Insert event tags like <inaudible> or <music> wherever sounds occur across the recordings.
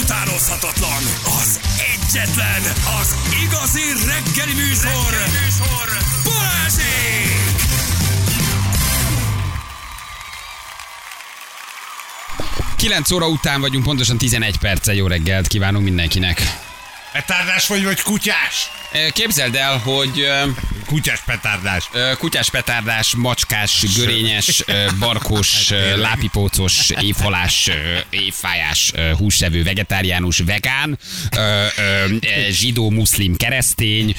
utánozhatatlan, az egyetlen, az igazi reggeli műsor, reggeli műsor. Balázsék! 9 óra után vagyunk, pontosan 11 perccel jó reggelt kívánunk mindenkinek. Petárdás vagy, vagy kutyás? Képzeld el, hogy Kutyás petárdás. kutyás petárdás, macskás, görényes, barkos, ö, lápipócos, évhalás, évfájás, húsevő, vegetáriánus, vegán, zsidó, muszlim, keresztény.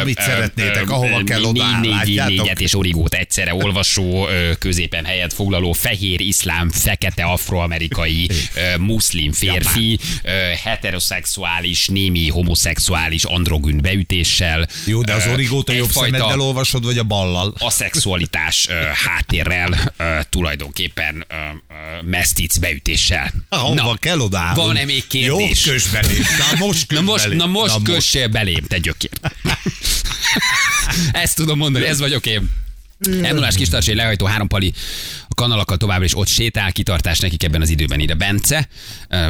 Amit szeretnétek, ahova kell, oda négy, négyet és origót egyszerre olvasó, középen helyet foglaló, fehér, iszlám, fekete, afroamerikai, ö, muszlim férfi, heteroszexuális, némi homoszexuális, androgyn beütéssel. Jó, de az ö, origót a jobb szemeddel olvasod, vagy a ballal? aszexualitás ö, háttérrel, tulajdonképpen mesztic beütéssel. Ahova kell odaállni. Van-e még kérdés? Jó, kös belém. Na most Na kös most, belém. na most kössél belém, te gyökér. <laughs> Ezt tudom mondani, ez vagyok én. Emulás kistartsai lehajtó hárompali a kanalakkal továbbra is ott sétál, kitartás nekik ebben az időben ide Bence.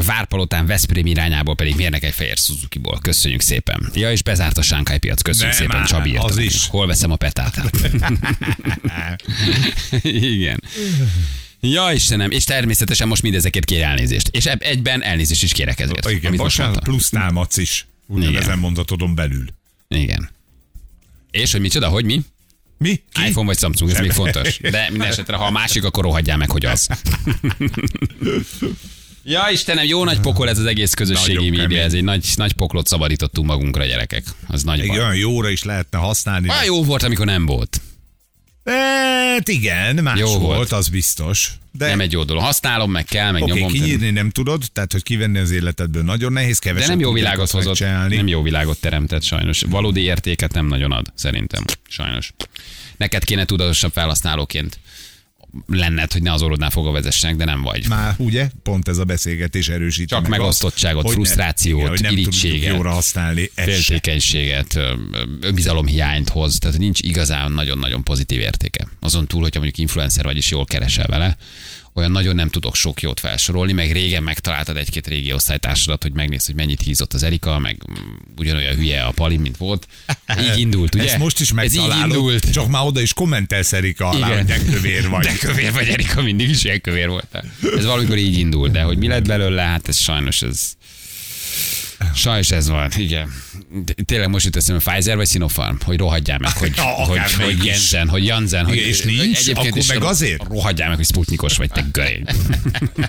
Várpalotán Veszprém irányából pedig mérnek egy fehér Suzuki-ból. Köszönjük szépen. Ja, és bezárt a Sánkály piac. Köszönjük Nem szépen, Csabi. az is. Hol veszem a petát? <laughs> Igen. Ja, Istenem, és természetesen most mindezekért kér elnézést. És eb- egyben elnézést is kérek ezért. Igen, bocsánat, plusz támadsz is. Ugyanezen mondatodon belül. Igen. És hogy micsoda, hogy mi? Mi? Ki? iPhone vagy Samsung, ez még fontos. De minden esetre, ha a másik, akkor rohadjál meg, hogy az. <laughs> Ja, Istenem, jó nagy pokol ez az egész közösségi Nagyon média, kemény. ez egy nagy, nagy poklot szabadítottunk magunkra, gyerekek. Az nagy Egy olyan jóra is lehetne használni. Olyan jó volt, amikor nem volt. Hát igen, más Jó volt. volt, az biztos. De Nem egy jó dolog. Használom, meg kell, meg Oké, nyomom. okay, kinyírni nem tudod, tehát hogy kivenni az életedből nagyon nehéz, De keveset nem jó világot hozott, nem jó világot teremtett sajnos. Valódi értéket nem nagyon ad, szerintem. Sajnos. Neked kéne tudatosabb felhasználóként lenned, hogy ne az orrodnál fogva vezessenek, de nem vagy. Már ugye, pont ez a beszélgetés erősíti Csak meg megosztottságot, azt, frusztrációt, igen, hogy nem irítséget, tudjuk jóra használni féltékenységet, ö, önbizalomhiányt hoz, tehát nincs igazán nagyon-nagyon pozitív értéke. Azon túl, hogyha mondjuk influencer vagy és jól keresel vele, olyan nagyon nem tudok sok jót felsorolni, meg régen megtaláltad egy-két régi osztálytársadat, hogy megnézd, hogy mennyit hízott az Erika, meg ugyanolyan hülye a Pali, mint volt. Így indult, ugye? Ezt most is Ez így megtalálod, indult. csak már oda is kommentelsz Erika alá, Igen. hogy de kövér vagy. De kövér vagy, Erika, mindig is ilyen kövér voltál. Ez valamikor így indult, de hogy mi lett belőle, hát ez sajnos ez... Sajnos ez van, igen. Tényleg most jut eszembe, Pfizer vagy Sinopharm, hogy rohadjál meg, hogy, Ja, hogy, hogy. Jensen, hogy Jansen, hogy és nincs? Akkor is meg azért? Rohadjál meg, hogy Sputnikos vagy, te görény.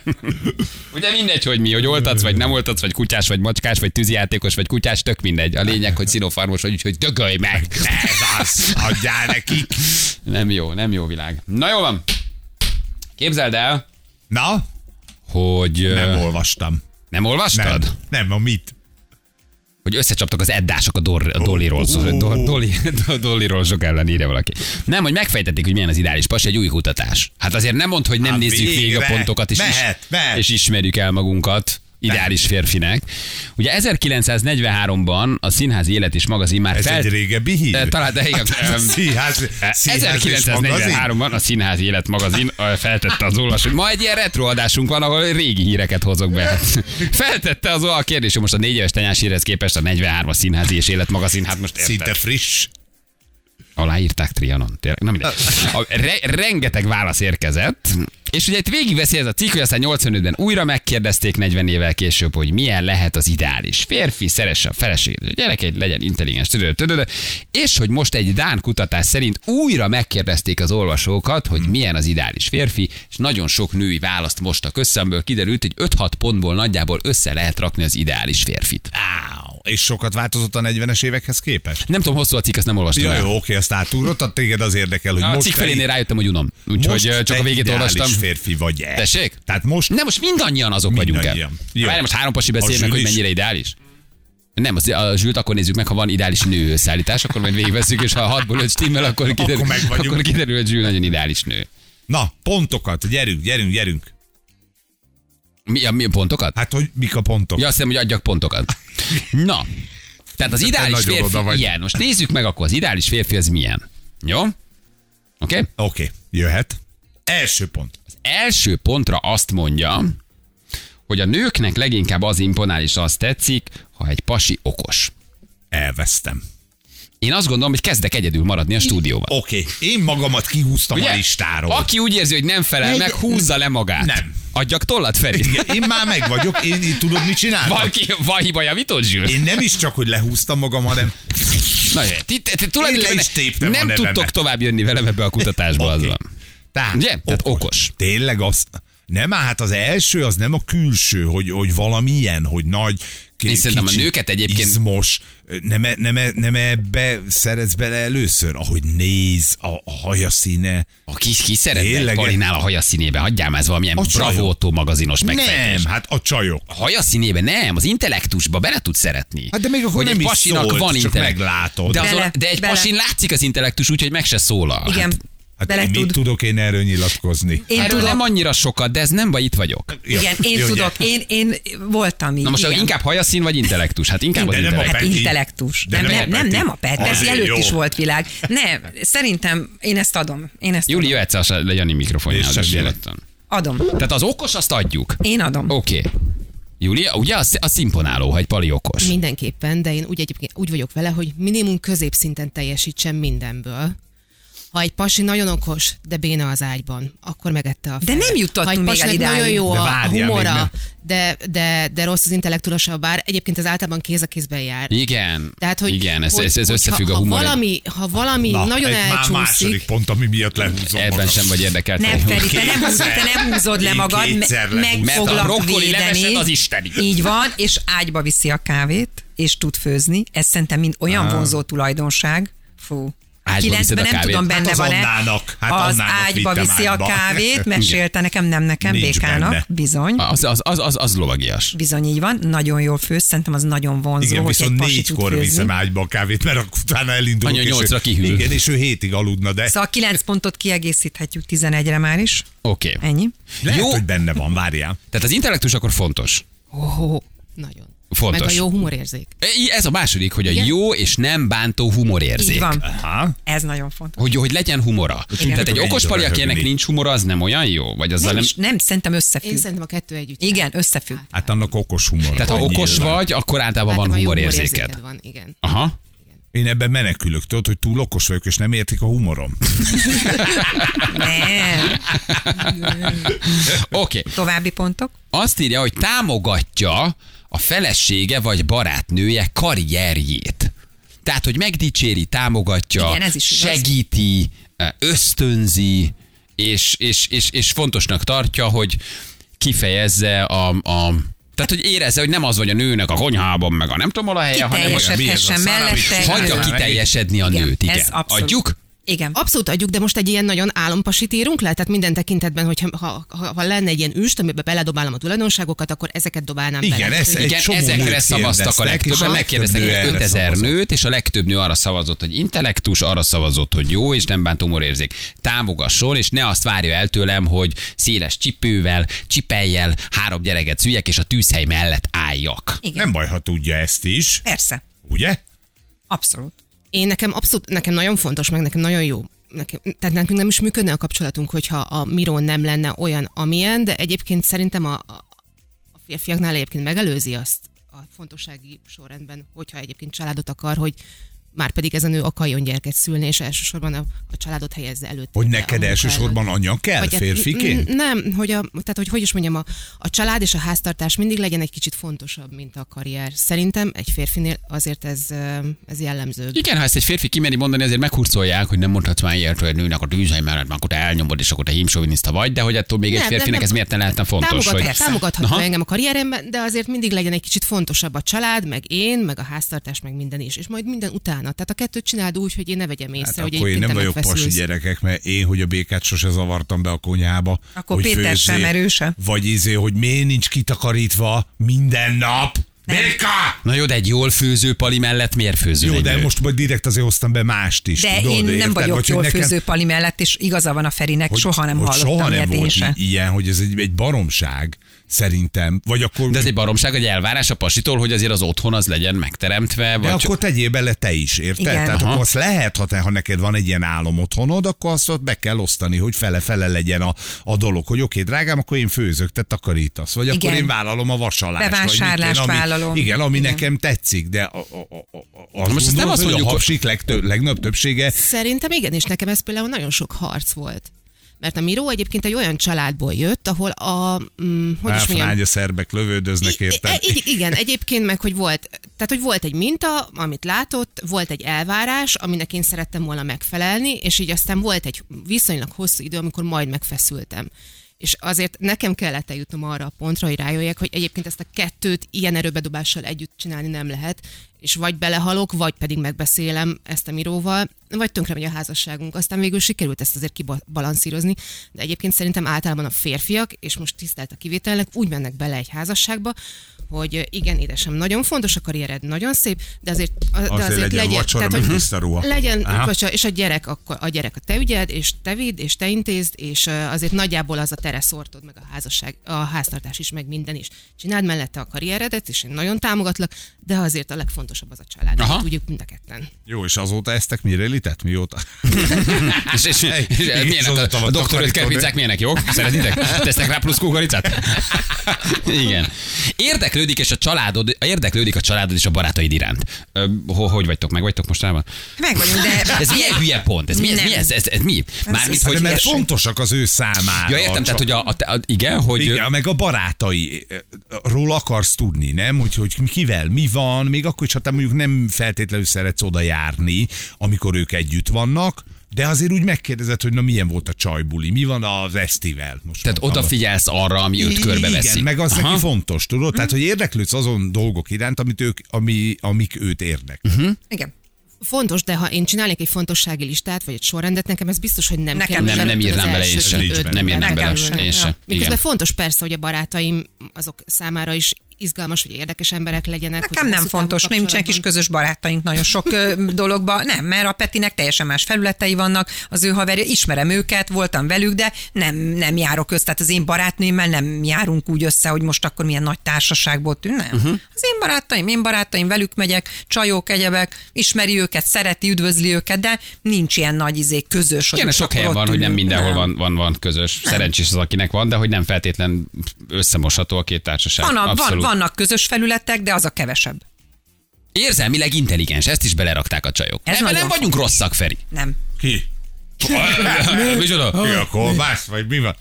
<laughs> Ugye mindegy, hogy mi, hogy oltatsz, vagy nem oltatsz, vagy kutyás, vagy macskás, vagy tűzijátékos, vagy kutyás, tök mindegy. A lényeg, hogy Sinopharmos, hogy, hogy dögölj meg. Ez az, adjál nekik. Nem jó, nem jó világ. Na jó van. Képzeld el, Na, hogy... nem olvastam. nem olvastad? Nem, nem, a mit? Hogy összecsaptak az eddások a, dor, a Dollyról, szó, Ó. Dor, Dolly, <laughs> Dollyról sok ellen írja valaki. Nem, hogy megfejtették, hogy milyen az ideális pas, egy új kutatás. Hát azért nem mond, hogy nem Hát nézzük végig a pontokat, és, Mehet, is, mehet. és ismerjük el magunkat ideális férfinek. Ugye 1943-ban a Színházi Élet és Magazin már Ez fel... egy régebbi hír? Talán, de igen. Hát, em, színház, színház és magazin? 1943-ban a Színházi Élet magazin feltette az olvasót. Ma egy ilyen retroadásunk van, ahol régi híreket hozok be. <laughs> Feltette az a kérdés, hogy most a négy éves tenyás hírhez képest a 43 a Színházi és Élet magazin, hát most érted. Szinte friss. Aláírták Trianon. Tényleg, na mindegy. A, re, rengeteg válasz érkezett, és ugye itt végigveszi ez a cikk, hogy aztán 85-ben újra megkérdezték 40 évvel később, hogy milyen lehet az ideális férfi, szeresse a feleségét, a gyereke legyen intelligens, tödö, és hogy most egy Dán kutatás szerint újra megkérdezték az olvasókat, hogy milyen az ideális férfi, és nagyon sok női választ mostak össze, amiből kiderült, hogy 5-6 pontból nagyjából össze lehet rakni az ideális férfit. Áú, és sokat változott a 40-es évekhez képest? Nem tudom, hosszú a cikk, azt nem olvastam Ja, el. jó, oké, azt átugrottad, téged az érdekel, hogy A most cikk te- felénél rájöttem, hogy unom. Úgyhogy csak a végét olvastam. férfi vagy -e? Tessék? Tehát most Nem, most mindannyian azok vagyunk el. Mindannyian. Várj, most három pasi beszélnek, hogy mennyire ideális. Nem, az, a zsült akkor nézzük meg, ha van ideális nő összeállítás, akkor majd végigveszünk, és ha a hatból öt stimmel, akkor kiderül, Akkor akkor kiderül, hogy zsül nagyon ideális nő. Na, pontokat, gyerünk, gyerünk, gyerünk. Mi a, mi a pontokat? Hát, hogy mik a pontok? Ja, azt hiszem, hogy adjak pontokat. Na, tehát az ideális férfi ilyen. Most nézzük meg akkor, az ideális férfi az milyen. Jó? Oké? Okay? Oké, jöhet. Első pont. első pontra azt mondja, hogy a nőknek leginkább az imponál és az tetszik, ha egy pasi okos. Elvesztem. Én azt gondolom, hogy kezdek egyedül maradni a stúdióban. Oké, okay. én magamat kihúztam a listáról. Aki úgy érzi, hogy nem felel meg, húzza le magát. Nem. Adjak tollat, Feri. Igen, én már meg vagyok, én, én tudod, mit csináltam? Van, ki, van hiba javított, Zsül? Én nem is csak, hogy lehúztam magam, hanem Na, ti, ti, ti, tulajdonképpen nem tudtok tovább jönni velem ebbe a kutatásba, az Oké. van. Tehát, Ugye? Tehát okos. Tényleg az, nem, hát az első az nem a külső, hogy, hogy valamilyen, hogy nagy, ki- Én szerintem a kicsi, nőket egyébként- Izmos, nem, e- nem, e- nem ebbe szeretsz bele először, ahogy néz, a, a haja színe. A ki, ki szeretne? Palinál a haja színébe? Hagyjál már, ez valamilyen A bravótó magazinos megfejtés. Nem, hát a csajok. A haja színébe nem, az intellektusba bele tudsz szeretni. Hát de még akkor hogy nem egy is pasinak szólt, van csak intellektus. meglátod. De, azon, Bele, de egy bele. pasin látszik az intellektus, úgyhogy meg se szólal. Igen, Hát bele én mit tud. tudok én erről nyilatkozni? Én Erről tudok. nem annyira sokat, de ez nem baj, itt vagyok. Ja, Igen, én jó, tudok, ugye? én, én voltam így. Na most igen. inkább hajaszín vagy intellektus? Hát inkább az De nem a intellektus. Hát intellektus. De Nem, nem nem, a nem, nem a Peti, ez előtt jó. is volt világ. Nem, szerintem én ezt adom. Én ezt Júli, jöhetsz a Jani mikrofonjához. Adom. Tehát az okos, azt adjuk. Én adom. Oké. Okay. Júlia, ugye az, az szimponáló, ha egy pali okos. Mindenképpen, de én úgy, egyébként úgy vagyok vele, hogy minimum középszinten teljesítsen mindenből. Ha egy pasi nagyon okos, de béna az ágyban, akkor megette a De felet. nem jutottunk Ha egy még el idáig. nagyon jó De a, a humora, de, de, de rossz az intellektusa, bár egyébként az általában kéz a kézben jár. Igen. Tehát, hogy, Igen, ez, hogy, ez, ez összefügg a ha humor. valami, ha valami Na, nagyon egy már második elcsúszik, pont, ami miatt lehúzom Ebben magam. sem vagy érdekelt. Nem, Feri, te nem, húzod, te nem húzod le magad, meg Mert a foglak brokkoli levesed védeni. az isteni. Így van, és ágyba viszi a kávét, és tud főzni. Ez szerintem mind olyan vonzó tulajdonság. Fú. Ágyba viszed a Kilencben nem tudom, Hát benne az van-e. Annának, hát az ágyba viszi a ágyba. kávét, mesélte nekem, nem nekem, Nincs békának. benne. Bizony. Az, az, az, az, az lovagias. Bizony így van, nagyon jól főz, szerintem az nagyon vonzó, Igen, hogy egy viszont négykor viszem ágyba a kávét, mert akkor utána elindulok. Anya nyolcra kihűl. Igen, és ő hétig aludna, de Szóval 9 pontot kiegészíthetjük 11-re már is. Oké. Okay. Ennyi. lehet, Jó. hogy benne van, várjál. Tehát az intellektus akkor fontos. oh, nagyon. Fontos. Meg a jó humorérzék. E- Ez a második, hogy a Igen? jó és nem bántó humorérzék. Így van. Aha. Ez nagyon fontos. Hogy, hogy legyen humora. Igen. Tehát egy okos pali, akinek nincs humora, az nem olyan jó? Vagy azzal Nem, nem... nem, szerintem összefügg. Én szerintem a kettő együtt. Igen, összefügg. Hát annak okos humor. Tehát ha van okos vagy, akkor általában van jó humorérzéked. humorérzéked van, igen. Aha. Én ebben menekülök, tudod, hogy túl okos vagyok, és nem értik a humorom. <laughs> Oké. Okay. További pontok? Azt írja, hogy támogatja a felesége vagy barátnője karrierjét. Tehát, hogy megdicséri, támogatja, Igen, ez is igaz. segíti, ösztönzi, és, és, és, és fontosnak tartja, hogy kifejezze a, a tehát, hogy érezze, hogy nem az vagy a nőnek a konyhában, meg a nem tudom hol a helye, hanem olyan, Kiteljesedhessen mellette. hagyja kiteljesedni a nőt. Igen. Adjuk? Igen. Abszolút adjuk, de most egy ilyen nagyon álompasit írunk le, tehát minden tekintetben, hogyha ha, ha, ha lenne egy ilyen üst, amiben beledobálom a tulajdonságokat, akkor ezeket dobálnám Igen, bele. ez egy Igen, csomó ezekre szavaztak a legtöbben, megkérdeztek legtöbb nő erre 5000 szavazott. nőt, és a legtöbb nő arra szavazott, hogy intellektus, arra szavazott, hogy jó, és nem bánt humorérzék. Támogasson, és ne azt várja el tőlem, hogy széles csipővel, csipeljel, három gyereket szüljek, és a tűzhely mellett álljak. Igen. Nem baj, ha tudja ezt is, Persze. ugye? Abszolút. Én nekem abszolút, nekem nagyon fontos, meg nekem nagyon jó. Nekem, tehát nekünk nem is működne a kapcsolatunk, hogyha a Miró nem lenne olyan, amilyen, de egyébként szerintem a, a, férfiaknál egyébként megelőzi azt a fontossági sorrendben, hogyha egyébként családot akar, hogy már pedig ez a nő akarjon gyereket szülni, és elsősorban a, a családot helyezze előtt. Hogy neked elsősorban anya kell Vagy férfiként? Nem, hogy a, tehát hogy, hogy is mondjam, a, a család és a háztartás mindig legyen egy kicsit fontosabb, mint a karrier. Szerintem egy férfinél azért ez, ez jellemző. Igen, ha ezt egy férfi kimeri mondani, azért meghurcolják, hogy nem mondhatsz már ilyet, hogy nőnek a tűzhely mellett, mert akkor te elnyomod, és akkor te hímsoviniszta vagy, de hogy attól még egy Nem, nem, férfinek nem. ez miért ne lehetne fontos? Támogat, hogy... támogatható Aha. engem a karrieremben, de azért mindig legyen egy kicsit fontosabb a család, meg én, meg a háztartás, meg minden is. És majd minden utána. Tehát a kettőt csináld úgy, hogy én ne vegyem észre, Hát hogy akkor én nem vagyok pasi gyerekek, mert én, hogy a békát sose zavartam be a konyhába. Akkor hogy Péter sem erőse. Vagy izé, hogy miért nincs kitakarítva minden nap. Béka! Na jó, de egy jól főző pali mellett miért főző? Jó, de nő? most majd direkt azért hoztam be mást is. De tudod, én nem érted? vagyok Vagy hogy jól nekem- főző pali mellett, és igaza van a Ferinek, hogy- soha nem hogy hallottam soha nem volt ilyen, hogy ez egy, egy baromság. Szerintem. Vagy akkor... De ez egy baromság, egy elvárás a pasitól, hogy azért az otthon az legyen megteremtve, de vagy akkor csak... tegyél bele te is, érted? Igen. Tehát Aha. akkor azt lehet, ha, te, ha neked van egy ilyen álom otthonod, akkor azt ott be kell osztani, hogy fele-fele legyen a, a dolog, hogy oké, drágám, akkor én főzök, te takarítasz, vagy akkor Igen. én vállalom a vasalást. vagy Bevásárlást én, ami, vállalom. Igen, ami Igen. nekem tetszik, de a, a, a, a, azt Most nem azt hogy mondjuk, a hogy- hapsik legtö, legnagyobb többsége Szerintem igen, és nekem ez például nagyon sok harc volt. Mert a Miró egyébként egy olyan családból jött, ahol a... Mm, hogy is mondjam, a szerbek lövődöznek? I- i- igen, egyébként meg, hogy volt, tehát, hogy volt egy minta, amit látott, volt egy elvárás, aminek én szerettem volna megfelelni, és így aztán volt egy viszonylag hosszú idő, amikor majd megfeszültem. És azért nekem kellett eljutnom arra a pontra, hogy rájöjjek, hogy egyébként ezt a kettőt ilyen erőbedobással együtt csinálni nem lehet, és vagy belehalok, vagy pedig megbeszélem ezt a miróval, vagy tönkre megy a házasságunk. Aztán végül sikerült ezt azért kibalanszírozni, de egyébként szerintem általában a férfiak, és most tisztelt a kivételnek, úgy mennek bele egy házasságba, hogy igen, édesem, nagyon fontos a karriered, nagyon szép, de azért, de Azért azért, legyen legyen, vacsora, tehát, hogy legyen, vacsa, és a gyerek, akkor a gyerek a te ügyed, és te vidd, és te intézd, és azért nagyjából az a tereszortod, meg a házasság, a háztartás is, meg minden is. Csináld mellette a karrieredet, és én nagyon támogatlak, de azért a legfontosabb az a család. Aha. Tudjuk mind a ketten. Jó, és azóta eztek mire litett? Mióta? <laughs> És, és, és igen, milyenek a, a a doktor takarító, kerpiccák milyenek, jók? Szeretitek? Tesznek rá plusz kukoricát? <laughs> Igen. Érdeklődik, és a családod, érdeklődik a családod és a barátaid iránt. Hogy vagytok? Meg vagytok mostanában? Meg vagyunk, de... <laughs> Ez milyen hülye pont? Ez mi? Ez, mi? Ez, ez, ez mi? Mármint, Hát, hogy... mert ez- fontosak az ő számára. Ja, értem, tehát, hogy a, a, a, igen, hogy... Igen, meg a barátai, ról akarsz tudni, nem? Hogy, hogy kivel mi van, még akkor is, ha te mondjuk nem feltétlenül szeretsz oda járni, amikor ők együtt vannak, de azért úgy megkérdezed, hogy na milyen volt a csajbuli, mi van az esztivel. Most Tehát mondtam. odafigyelsz arra, ami őt körbeveszi. Igen, meg az Aha. neki fontos, tudod? Tehát, hogy érdeklődsz azon dolgok iránt, amit ők, ami, amik őt érdek. Mhm. Igen. Fontos, de ha én csinálnék egy fontossági listát, vagy egy sorrendet, nekem ez biztos, hogy nem Nekem kell. Nem, nem írnám bele én sem. Nem írnám bele. Én sem. Miközben fontos persze, hogy a barátaim azok számára is izgalmas, hogy érdekes emberek legyenek. Nekem nem fontos, nincsenek is kapcsolatban- közös barátaink nagyon sok ö, <laughs> dologban. Nem, mert a Petinek teljesen más felületei vannak, az ő haverja, ismerem őket, voltam velük, de nem, nem járok össze. Tehát az én barátnőmmel nem járunk úgy össze, hogy most akkor milyen nagy társaságból tűn. Nem. Uh-huh. Az én barátaim, én barátaim, velük megyek, csajok, egyebek, ismeri őket, szereti, üdvözli őket, de nincs ilyen nagy izé közös. Igen, sok helyen van, hogy nem mindenhol Nem. van, van, van közös. Szerencsés az, akinek van, de hogy nem feltétlen összemosható a két társaság. Van, a, van. Vannak közös felületek, de az a kevesebb. Érzelmileg intelligens, ezt is belerakták a csajok. Ez nem, nagyon nem vagyunk rosszak, Feri. Nem. Ki? Micsoda? Ki a kolbász, vagy mi van?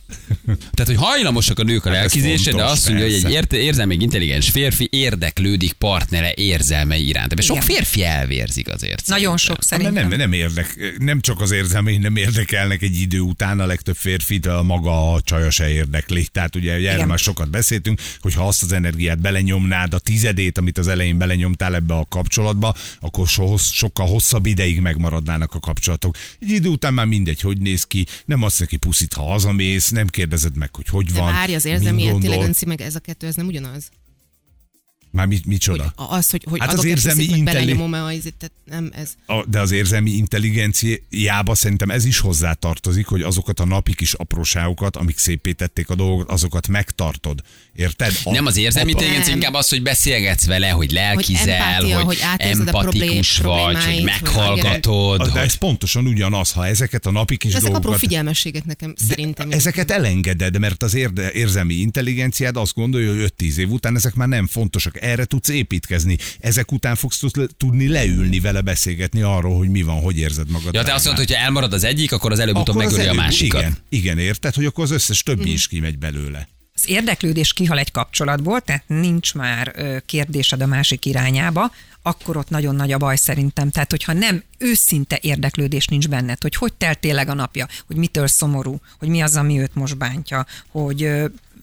Tehát, hogy hajlamosak a nők a ez lelkizésre, de azt mondja, hogy egy érte, érzelmi intelligens férfi érdeklődik partnere érzelmei iránt. Ebben sok férfi elvérzik azért. Nagyon sok szerintem. Nem, nem, nem érdek, nem csak az érzelmei nem érdekelnek egy idő után, a legtöbb férfit a maga a csaja se érdekli. Tehát ugye ugye erről Igen. már sokat beszéltünk, hogy ha azt az energiát belenyomnád, a tizedét, amit az elején belenyomtál ebbe a kapcsolatba, akkor so, sokkal hosszabb ideig megmaradnának a kapcsolatok. Egy idő után már mindegy, hogy néz ki, nem azt neki puszit, ha hazamész, nem kérdezed meg, hogy hogy De van. várj, az érzelmi intelligencia, meg ez a kettő, ez nem ugyanaz. Már mit, Hogy micsoda? az, hogy, hogy Hát az érzelmi puszit, meg intelli- belenyomom-e a izét, tehát nem ez. A- de az érzelmi intelligenciába szerintem ez is hozzátartozik, hogy azokat a napi kis apróságokat, amik szépé tették a dolgot, azokat megtartod. Érted? A, Nem az érzelmi intelligencia, inkább az, hogy beszélgetsz vele, hogy lelkizel, empátia, hogy, hogy empatikus problé- vagy, hogy problémáit, hogy meghallgatod. De hogy... ez pontosan ugyanaz, ha ezeket a napi kis Ezek apró dolgokat... figyelmességek nekem szerintem. Ezeket elengeded, mert az érde, érzelmi intelligenciád azt gondolja, hogy 5-10 év után ezek már nem fontosak. Erre tudsz építkezni. Ezek után fogsz tud- tudni leülni vele, beszélgetni arról, hogy mi van, hogy érzed magad. Ja, te azt mondod, hogy ha elmarad az egyik, akkor az előbb-utóbb megöli a másikat. Igen, igen, érted, hogy akkor az összes többi is kimegy belőle. Érdeklődés kihal egy kapcsolatból, tehát nincs már kérdésed a másik irányába, akkor ott nagyon nagy a baj szerintem. Tehát, hogyha nem őszinte érdeklődés nincs benned, hogy hogy telt tényleg a napja, hogy mitől szomorú, hogy mi az, ami őt most bántja, hogy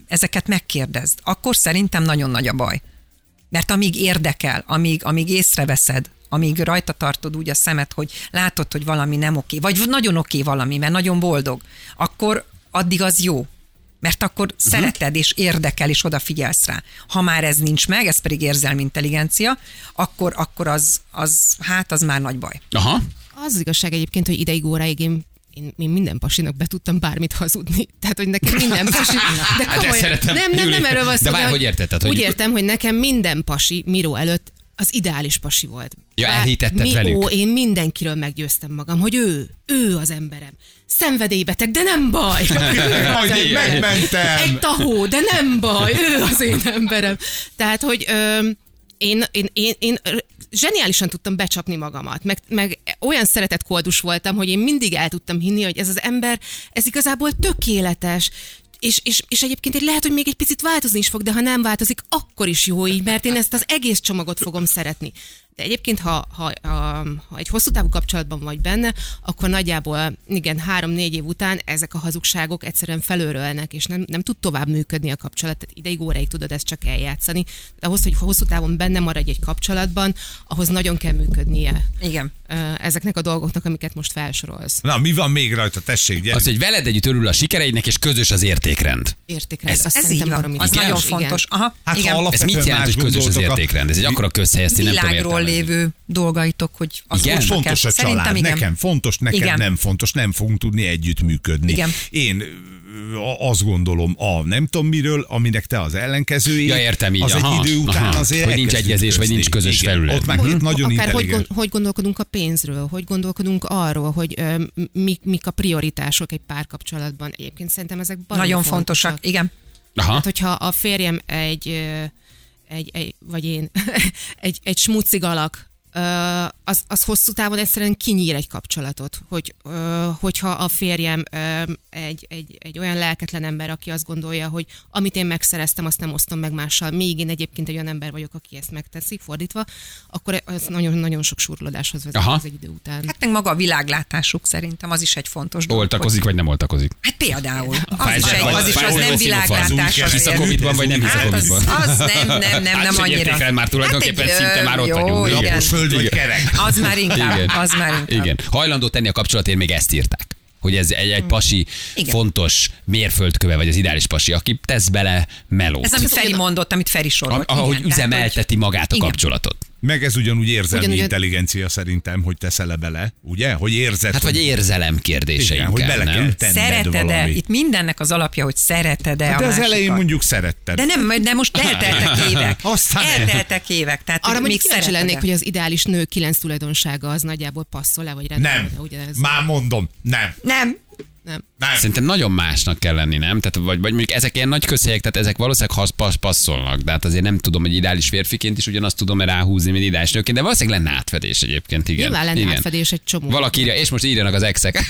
ezeket megkérdezd, akkor szerintem nagyon nagy a baj. Mert amíg érdekel, amíg, amíg észreveszed, amíg rajta tartod úgy a szemet, hogy látod, hogy valami nem oké, vagy nagyon oké valami, mert nagyon boldog, akkor addig az jó. Mert akkor uh-huh. szereted és érdekel, és odafigyelsz rá. Ha már ez nincs meg, ez pedig érzelmi intelligencia, akkor, akkor az, az, hát az már nagy baj. Aha. Az, az igazság egyébként, hogy ideig óráig én én, én minden pasinak be tudtam bármit hazudni. Tehát, hogy nekem minden <laughs> pasi... De Hát ezt szeretem, nem, nem, nem erről van szó. De várj, hogy-? Tehát, hogy- Úgy értem, hogy nekem minden pasi Miró előtt az ideális pasi volt. Ja, elhitetted mi, velük. Ó, én mindenkiről meggyőztem magam, hogy ő, ő az emberem. Szenvedélybeteg, de nem baj. <laughs> Én emberem. megmentem. Egy tahó, de nem baj, ő az én emberem. Tehát, hogy ö, én, én, én, én zseniálisan tudtam becsapni magamat, meg, meg olyan szeretett koldus voltam, hogy én mindig el tudtam hinni, hogy ez az ember, ez igazából tökéletes, és, és, és egyébként egy lehet, hogy még egy picit változni is fog, de ha nem változik, akkor is jó így, mert én ezt az egész csomagot fogom szeretni. De egyébként, ha, ha, ha, ha egy hosszú távú kapcsolatban vagy benne, akkor nagyjából, igen, három-négy év után ezek a hazugságok egyszerűen felőrölnek, és nem, nem tud tovább működni a kapcsolat. Tehát ideig óráig tudod ezt csak eljátszani. De ahhoz, hogy hosszú távon benne maradj egy kapcsolatban, ahhoz nagyon kell működnie Igen. ezeknek a dolgoknak, amiket most felsorolsz. Na, mi van még rajta? Tessék, gyere. Az, hogy veled együtt örül a sikereidnek, és közös az értékrend. Értékrend. Ez- Azt Ez így szerintem van. Az nagyon fontos. Aha, Hát, ha igen. alap- Ez mit jelent, hogy közös az értékrend? Ez egy akkora közhely, ezt én nem tudom Értelmezni. lévő dolgaitok, hogy az Igen? fontos Fontos a Szerintem család. igen. Nekem fontos, neked Igen. nem fontos, nem fogunk tudni együttműködni. Igen. Én azt gondolom, a nem tudom miről, aminek te az ellenkezője. Ja, értem így, Az aha, egy idő után aha. azért Hogy nincs egyezés, vagy nincs közös Igen, felület. Ott már Mhm. két nagyon Akár hogy, hogy gondolkodunk a pénzről, hogy gondolkodunk arról, hogy ö, mik, mik a prioritások egy párkapcsolatban. Egyébként szerintem ezek Nagyon fontosak. Igen. Aha. Hát, hogyha a férjem egy, ö, egy, egy vagy én, <laughs> egy, egy smucig alak, az, az hosszú távon egyszerűen kinyír egy kapcsolatot. Hogy, hogyha a férjem egy, egy, egy olyan lelketlen ember, aki azt gondolja, hogy amit én megszereztem, azt nem osztom meg mással, még én egyébként egy olyan ember vagyok, aki ezt megteszi, fordítva, akkor az nagyon-nagyon sok surlódáshoz vezet Aha. az egy idő után. Hát meg maga a világlátásuk szerintem az is egy fontos dolog. Oltakozik, vagy nem oltakozik? Hát például. Az Pfizer is, egy, vagy- az, is, az nem világlátás. Hisz a. Covid-ban, vagy nem hisz a Hát az, Covid-ban? az nem, nem, nem, Hát nem annyira. már tulajdonképpen Hát egy, szinte már ott vagyunk. Föld vagy kerek. Az már inkább, Igen. az már inkább. Igen. Hajlandó tenni a kapcsolatért, még ezt írták. Hogy ez egy, egy pasi Igen. fontos mérföldköve, vagy az ideális pasi, aki tesz bele melót. Ez, amit Feri mondott, amit Feri A- sorolt. ahogy Igen, tehát, üzemelteti magát a Igen. kapcsolatot. Meg ez ugyanúgy érzelmi Ugyanúgy- intelligencia szerintem, hogy teszel bele, ugye? Hogy érzed, Hát vagy hogy, érzelem kérdése igen, hogy bele kell nem? tenned Szereted-e? Itt mindennek az alapja, hogy szereted-e Hát a de az másikat. elején mondjuk szeretted. De nem, de most elteltek <laughs> évek. Aztán- elteltek évek. Tehát Arra még kíváncsi lennék, hogy az ideális nő kilenc tulajdonsága az nagyjából passzol-e, vagy rendben Nem. ugyanez. Már mondom, nem. Nem. Nem. Nem. Szerintem nagyon másnak kell lenni, nem? Tehát, vagy, vagy mondjuk ezek ilyen nagy közhelyek, tehát ezek valószínűleg hasz, passz, passzolnak. De hát azért nem tudom, hogy ideális férfiként is ugyanazt tudom -e ráhúzni, mint ideális nőként, de valószínűleg lenne átfedés egyébként, igen. Nyilván lenne igen. átfedés egy csomó. Valaki írja, és most írjanak az exek. <laughs>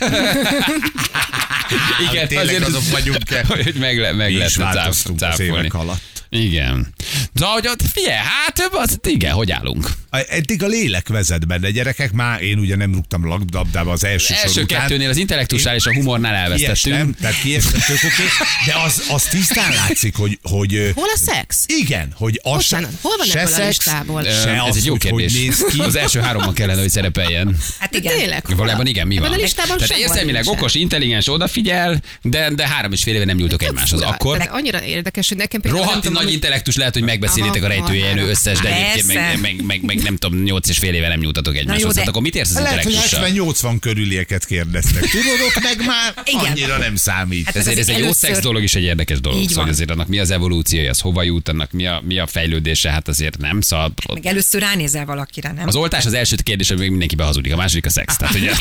igen, tényleg azok vagyunk-e? <laughs> Hogy meg, le, meg változtunk az cáfolni. évek alatt. Igen. De hogy ott, figyelj, hát az, igen, hogy állunk? Eddig a lélek vezet benne, gyerekek, már én ugye nem rúgtam labdába az első, Első sor után. kettőnél az intellektusnál és a humornál elvesztettünk. Kiestem, tehát kiestettük, oké, de az, az tisztán látszik, hogy, hogy Hol a szex? igen, hogy az Bocsánat, hol van se ebből a szex, listából? Se Ez az, egy jó hogy hogy kérdés. néz ki. Az első háromban kellene, hogy szerepeljen. Hát igen. tényleg? Valójában igen, mi van? a listában Tehát érzelmileg okos, intelligens, odafigyel, de, de három és fél éve nem nyújtok egymáshoz. Fura. Akkor annyira érdekes, hogy nekem például rohadt nagy intellektus lehet, hogy megbeszélitek a aha. összes, de egyébként meg, meg, meg, meg, nem tudom, nyolc és fél éve nem nyújtatok egymáshoz. de- Hát akkor mit érsz az Lehet, hogy intellektussal? 70-80 körülieket kérdeztek. Tudod, ott meg már Igen. annyira nem számít. Hát Ezért ez egy jó szex dolog is egy érdekes dolog. Szóval azért annak mi az evolúciója, az hova jut, annak mi a, mi a fejlődése, hát azért nem. Szóval Meg először ránézel valakire, nem? az oltás az első kérdés, hogy még mindenki behazudik, a második a szex. Tehát, ugye,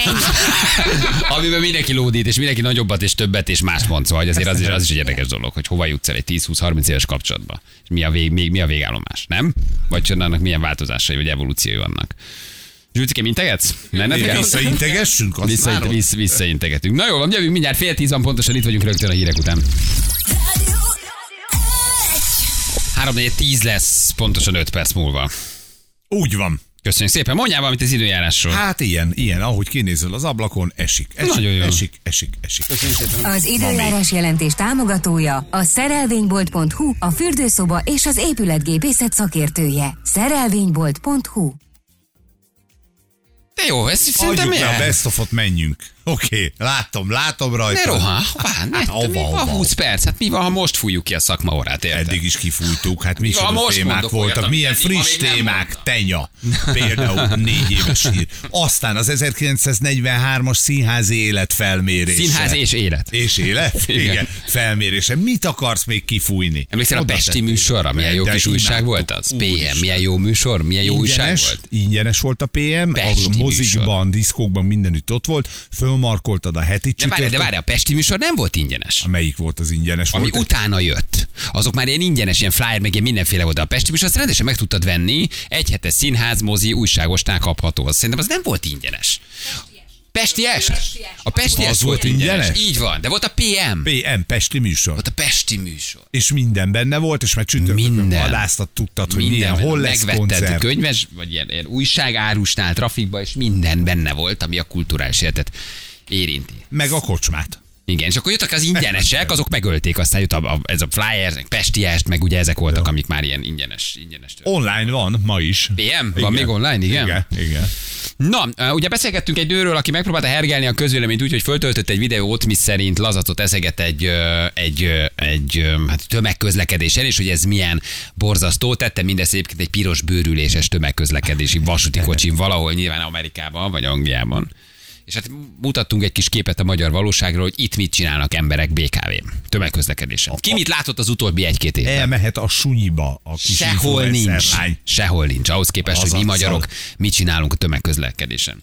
<laughs> amiben mindenki lódít, és mindenki nagyobbat és többet és mást mond. Szóval hogy azért az is, az is egy érdekes dolog, hogy hova jutsz el egy 10-20-30 éves kapcsolatba. És mi a, vég, még, mi a végállomás, nem? Vagy annak milyen változásai vagy evolúciói vannak. Zsülcike, integetsz? Menned kell? Visszaintegessünk, azt Vissza, várod? vissza, visszaintegetünk. Na jó, van, jövünk mindjárt fél tízan pontosan itt vagyunk rögtön a hírek után. 3 4 10 lesz pontosan 5 perc múlva. Úgy van. Köszönjük szépen. Mondjál valamit az időjárásról. Hát ilyen, ilyen, ahogy kinézel az ablakon, esik, esik, Nagyon jó. esik, esik, esik. Az időjárás jelentés támogatója a szerelvénybolt.hu, a fürdőszoba és az épületgépészet szakértője. Szerelvénybolt.hu De jó, ez szerintem Adjuk le a milyen? best of menjünk. Oké, látom, látom rajta. Ne rohan, hová? Ne, Hát, mi hova, van hova? 20 perc? Hát mi van, ha most fújjuk ki a szakmaórát, érted? Eddig is kifújtuk, hát mi van, is most témák voltak, olyat, milyen friss témák, tenya. Például négy éves hír. Aztán az 1943-as színházi élet felmérése. Színház és élet. És élet? <laughs> Igen. Igen. Felmérése. Mit akarsz még kifújni? Emlékszel a Oda Pesti tették. műsorra? Milyen jó kis újság volt az? PM, milyen jó műsor, milyen jó újság volt. ingyenes volt a PM, a mozikban, diszkókban mindenütt ott volt, fölmarkoltad a heti De várj, de csütörtök. várj, a Pesti műsor nem volt ingyenes. Melyik volt az ingyenes? Ami volt? utána jött, azok már ilyen ingyenes, ilyen flyer, meg ilyen mindenféle volt. A Pesti műsor azt rendesen meg tudtad venni, egy hetes színház, mozi, újságosnál kapható. Szerintem az nem volt ingyenes. Pesti est? A Pesti Az est volt ingyenes? Így van, de volt a PM. PM, Pesti műsor. Volt a Pesti műsor. És minden benne volt, és már csütörtökön Minden. vadásztat tudtad, hogy milyen, Minden, hol lesz megvetted koncert. könyves, vagy ilyen, ilyen újságárusnál, trafikba, és minden benne volt, ami a kulturális életet érinti. Meg a kocsmát. Igen, és akkor jöttek az ingyenesek, azok megölték, aztán jött a, a, ez a Flyers, meg Pestiest, meg ugye ezek voltak, amik már ilyen ingyenes. ingyenes Online van ma is. PM? Van még online, igen? Igen, igen. Na, ugye beszélgettünk egy nőről, aki megpróbálta hergelni a közvéleményt úgy, hogy föltöltött egy videót, mi szerint lazacot eszeget egy, egy, egy hát tömegközlekedésen, és hogy ez milyen borzasztó. Tette mindezt egyébként egy piros bőrüléses tömegközlekedési vasúti kocsin valahol nyilván Amerikában vagy Angliában. És hát mutattunk egy kis képet a magyar valóságról, hogy itt mit csinálnak emberek BKV-n, tömegközlekedésen. Ki mit látott az utóbbi egy-két évben? Elmehet a sunyiba a kis Sehol nincs. lány. Sehol nincs. Ahhoz képest, hogy mi magyarok mit csinálunk a tömegközlekedésen.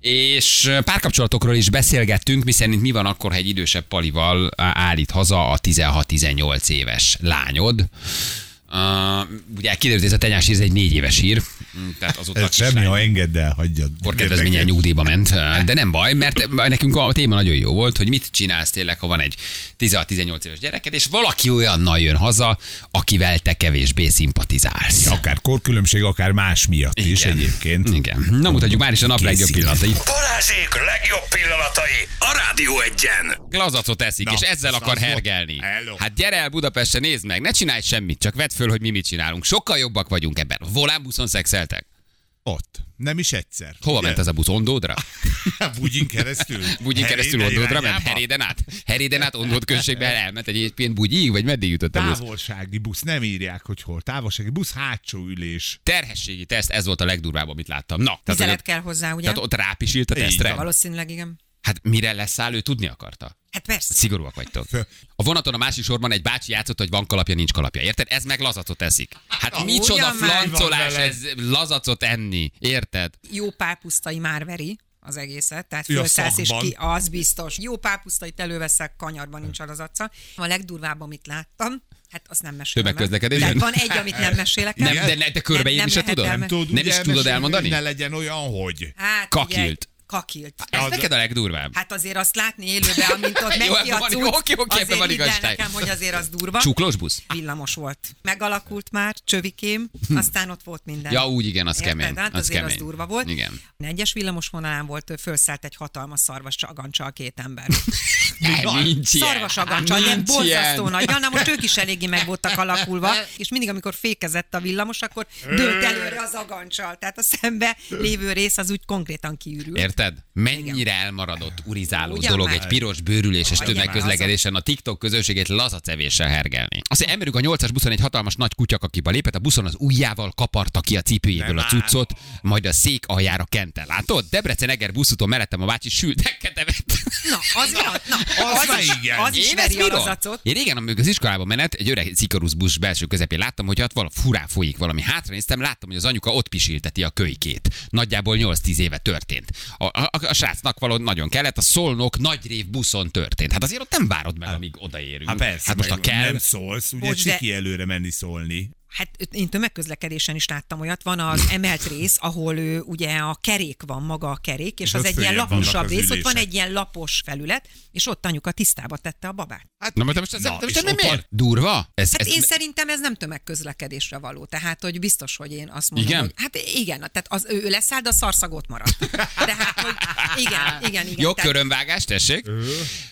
És párkapcsolatokról is beszélgettünk, miszerint mi van akkor, ha egy idősebb palival állít haza a 16-18 éves lányod. Uh, ugye kiderült, hogy ez a tenyás ez egy négy éves hír, Mm, tehát azóta Ez semmi, ha engedd el, hagyjad. akkor kedvezményen nyugdíjba ment, de nem baj, mert nekünk a téma nagyon jó volt, hogy mit csinálsz tényleg, ha van egy 16-18 éves gyereked, és valaki olyannal jön haza, akivel te kevésbé szimpatizálsz. Akár korkülönbség, akár más miatt is Igen. egyébként. Igen. Na mutatjuk már is a nap legjobb Készít. pillanatait. Balázsék legjobb pillanatai a Rádió egyen. Lazacot eszik, Na, és ezzel akar hergelni. Hello. Hát gyere el Budapestre, nézd meg, ne csinálj semmit, csak vedd föl, hogy mi mit csinálunk. Sokkal jobbak vagyunk ebben. Volánbuszon szexeltek. Ott. Nem is egyszer. Hova Ugye? ment ez a busz? Ondódra? <laughs> Bugyin keresztül. <laughs> Bugyin keresztül Ondódra ment? Heréden át? Heréden át Ondód községbe elment egyébként Bugyig, vagy meddig jutott a busz? Távolsági busz, nem írják, hogy hol. Távolsági busz, hátsó ülés. Terhességi teszt, ez volt a legdurvább, amit láttam. Na, tehát, Vizelet kell hozzá, ugye? tehát ott rápisilt a tesztre? Valószínűleg igen. Hát mire leszáll, ő tudni akarta. Hát persze. Szigorúak vagytok. A vonaton a másik sorban egy bácsi játszott, hogy van kalapja, nincs kalapja. Érted? Ez meg lazacot eszik. Hát Ah, micsoda flancolás ez lazacot enni. Érted? Jó pálpusztai már veri az egészet, tehát a fölszállsz és ki, az biztos. Jó pálpusztait előveszek, kanyarban nincs alazacca. A legdurvább, amit láttam, hát azt nem mesélem. el. Tömegközlekedésen? De van egy, amit nem mesélek el. Nem, de, ne, de körbeírni se lehet tudod? elme- Tudod, Nem is tudod elmondani? Ne legyen olyan, hogy. Hát, Kakilt. Ugye, kakilt. Ez Az- neked a legdurvább. Hát azért azt látni élőben, amint ott megy <laughs> Jó, ki a van- cucc, oké, oké, ebben azért van igazság. nekem, hogy azért az durva. Csuklós busz? Villamos volt. Megalakult már, csövikém, aztán ott volt minden. Ja, úgy igen, az Érted? kemény. Hát Az azért kemény. az durva volt. Igen. Egyes villamos vonalán volt, fölszállt egy hatalmas szarvas csagancsal két ember. <laughs> Nem, nincs ilyen. Szarvas agancsal, ilyen borzasztó nagy. Ja, na most ők is eléggé meg voltak alakulva, <laughs> és mindig, amikor fékezett a villamos, akkor dőlt előre az agancsal. Tehát a szembe lévő rész az úgy konkrétan kiürül. Érted? Mennyire elmaradott, urizáló Ugyan dolog már. egy piros bőrüléses Ugyan tömegközlekedésen a TikTok közönségét lazacevéssel hergelni. Azt mondja, emberünk a 8-as buszon egy hatalmas nagy kutyakakiba lépett, a buszon az ujjával kaparta ki a cipőjéből a cuccot, majd a szék aljára kente. Látod? Debrecen Eger buszúton mellettem a bácsi sültekket <laughs> evett. Na, az van. Na, Az az, is, igen. az is Én ezt veri a lazacot. Én régen, amikor az iskolába menet, egy öreg Zikarusz busz belső közepén láttam, hogy ott vala furán folyik valami. Hátra néztem, láttam, hogy az anyuka ott pisilteti a kölykét. Nagyjából 8-10 éve történt. A, a, a, a srácnak való nagyon kellett, a szolnok nagyrév buszon történt. Hát azért ott nem várod meg, amíg odaérünk. Hát persze, hát most a kell. nem szólsz, ugye Bocs, de- előre menni szólni. Hát én tömegközlekedésen is láttam olyat, van az <laughs> emelt rész, ahol ő, ugye a kerék van, maga a kerék, és, És az egy ilyen laposabb rész, ott van egy ilyen lapos felület, és ott anyuka tisztába tette a babát. Na, de most ez, Na, most nem miért? Durva? Ez, Hát ez, én szerintem ez nem tömegközlekedésre való. Tehát, hogy biztos, hogy én azt mondom, Igen? hogy hát igen, tehát az, ő leszáll, de a szarszagot maradt. Tehát, hogy igen, igen, igen. Jó tehát, körömvágás, tessék.